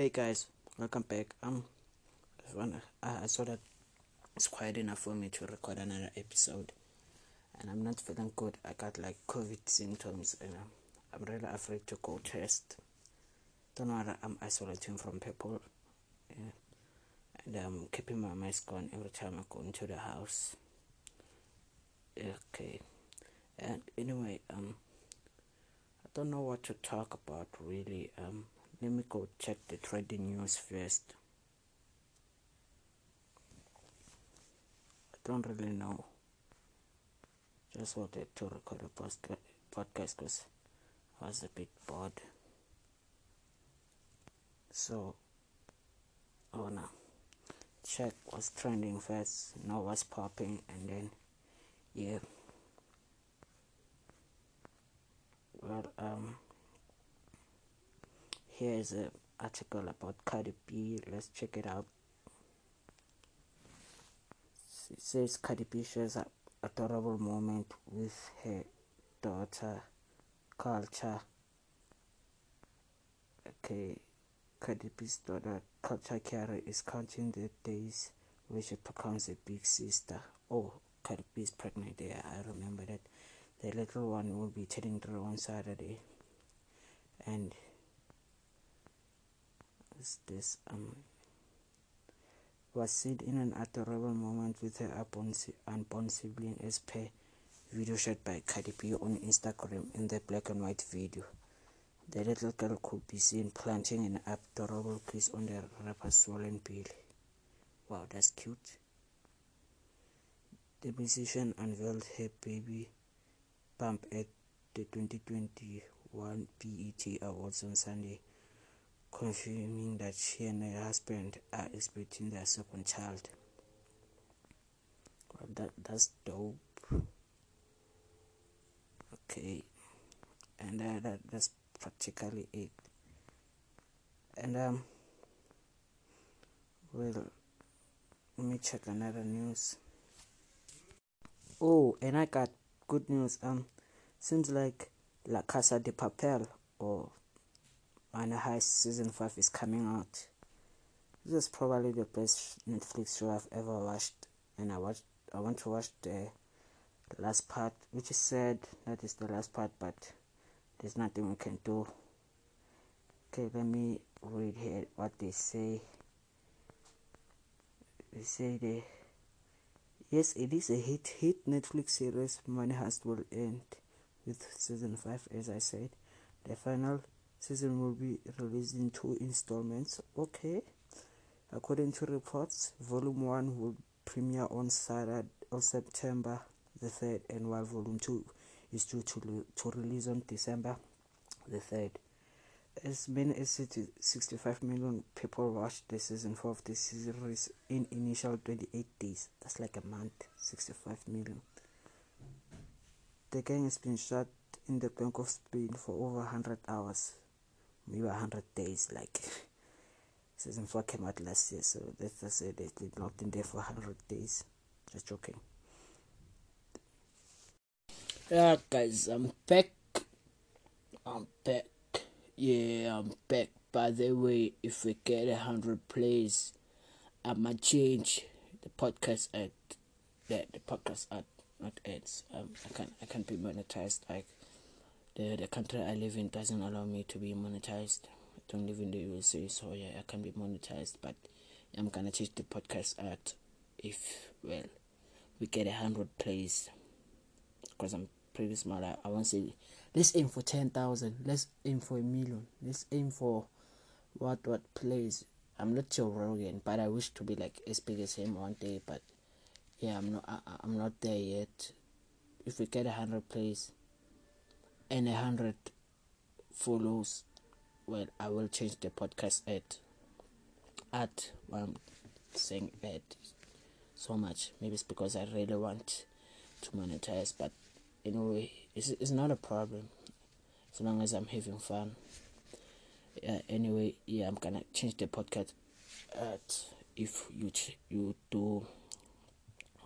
Hey guys, welcome back. Um, I saw that it's quiet enough for me to record another episode, and I'm not feeling good. I got like COVID symptoms, and um, I'm really afraid to go test. Don't know I'm isolating from people, yeah. and I'm keeping my mask on every time I go into the house. Okay, and anyway, um, I don't know what to talk about really. Um let me go check the trading news first. I don't really know just wanted to record a podcast because I was a bit bored. So I wanna check what's trending first know what's popping and then yeah. Well um here's an article about Cardi B. Let's check it out. It says Cardi B shares an adorable moment with her daughter, Kulture. Okay, Cardi B's daughter, Kulture Kiara, is counting the days where she becomes a big sister. Oh, Cardi B is pregnant. Yeah, I remember that. The little one will be turning three on Saturday, and is this um was seen in an adorable moment with her unborn sibling as per video shot by Cardi B on Instagram in the black and white video. The little girl could be seen planting an adorable kiss on the rapper's swollen belly. Wow, that's cute. The musician unveiled her baby bump at the 2021 BET Awards on Sunday confirming that she and her husband are expecting their second child. Well, that that's dope. Okay, and uh, that that's practically it. And um, well, let me check another news. Oh, and I got good news. Um, seems like La Casa de Papel or Money Heist season 5 is coming out. This is probably the best Netflix show I've ever watched, and I watched. I want to watch the, the last part, which is sad that is the last part, but there's nothing we can do. Okay, let me read here what they say. They say they yes, it is a hit hit Netflix series. Money Heist will end with season five, as I said. The final season will be released in two installments. Okay. According to reports, Volume 1 will premiere on Saturday, on September the 3rd, and while Volume 2 is due to, to release on December the 3rd. As many as 65 million people watched the season 4 of the series in initial 28 days. That's like a month, 65 million. The game has been shot in the Bank of Spain for over 100 hours maybe 100 days like season 4 came out last year so let's just say they've been locked in there for 100 days. Just joking. Yeah guys i'm back. I'm back. Yeah i'm back. By the way if we get a hundred plays i might change the podcast at the, the podcast at not ads um i can i can be monetized. Like the the country I live in doesn't allow me to be monetized. I don't live in the USA, so yeah, I can be monetized. But I'm gonna change the podcast at if well we get a hundred plays because I'm pretty smart. I, I want to say let's aim for ten thousand. Let's aim for a million. Let's aim for what what plays. I'm not Joe Rogan, but I wish to be like as big as him one day. But yeah, I'm not. I, I'm not there yet. If we get a hundred plays and a hundred follows, well, I will change the podcast at at I'm saying at so much. Maybe it's because I really want to monetize, but anyway, it's it's not a problem as long as I'm having fun. Yeah. Anyway, yeah, I'm gonna change the podcast at if you ch- you do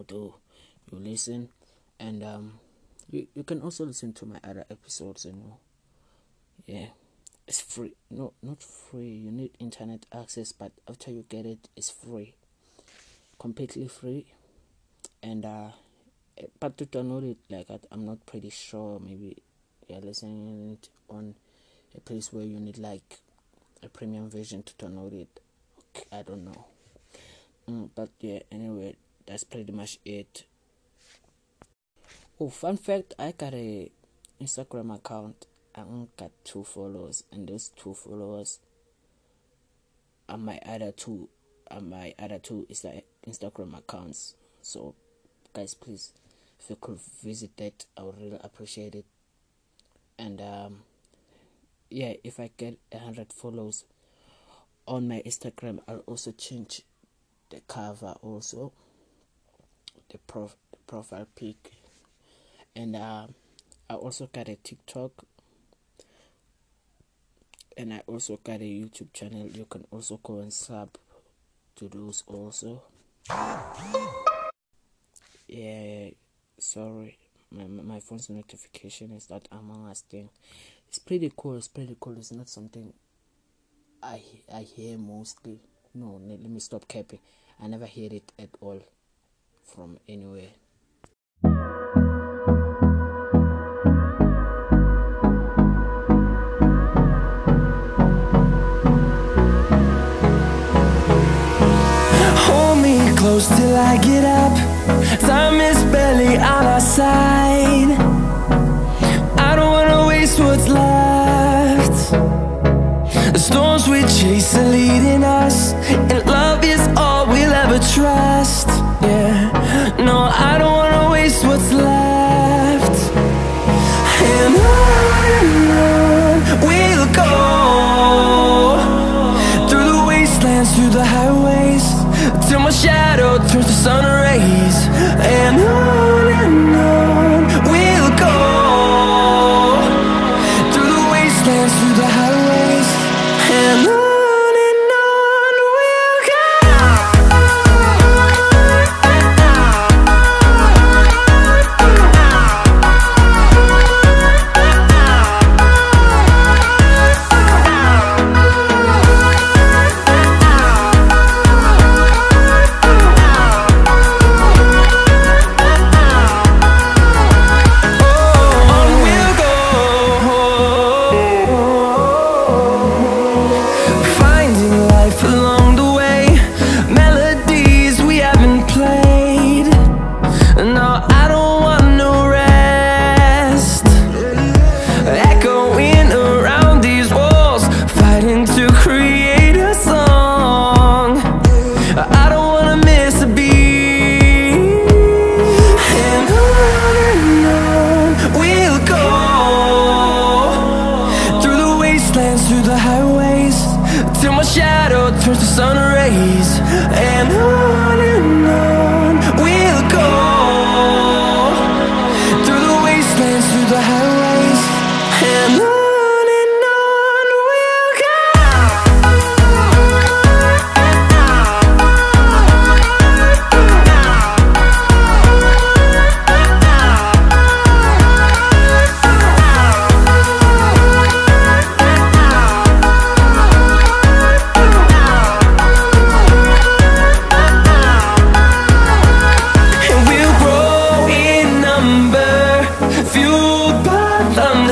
do you listen and um you, you can also listen to my other episodes and you know, yeah. It's free. No not free. You need internet access but after you get it it's free. Completely free. And uh but to download it like I, i'm not pretty sure. Maybe you're listening it on a place where you need like a premium version to download it. I don't know. Mm, but yeah anyway that's pretty much it oh fun fact i got a instagram account. I only got two followers and those two followers are my other two are my other two is like instagram accounts. So guys please if you could visit that i would really appreciate it. And um yeah if i get a hundred follows on my instagram i'll also change the cover also the prof the profile pic and uh, i also got a tiktok. And i also got a youtube channel. You can also go and sub to those also. Yeah sorry. My, my phone's notification is that among us thing. It's pretty cool. It's pretty cool. It's not something i i hear mostly. No let me stop capping. I never hear it at all from anywhere close till I get up. Time is barely on our side. I don't wanna waste what's left. The storms we chase are leading us, sun rays. And on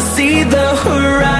see the horizon,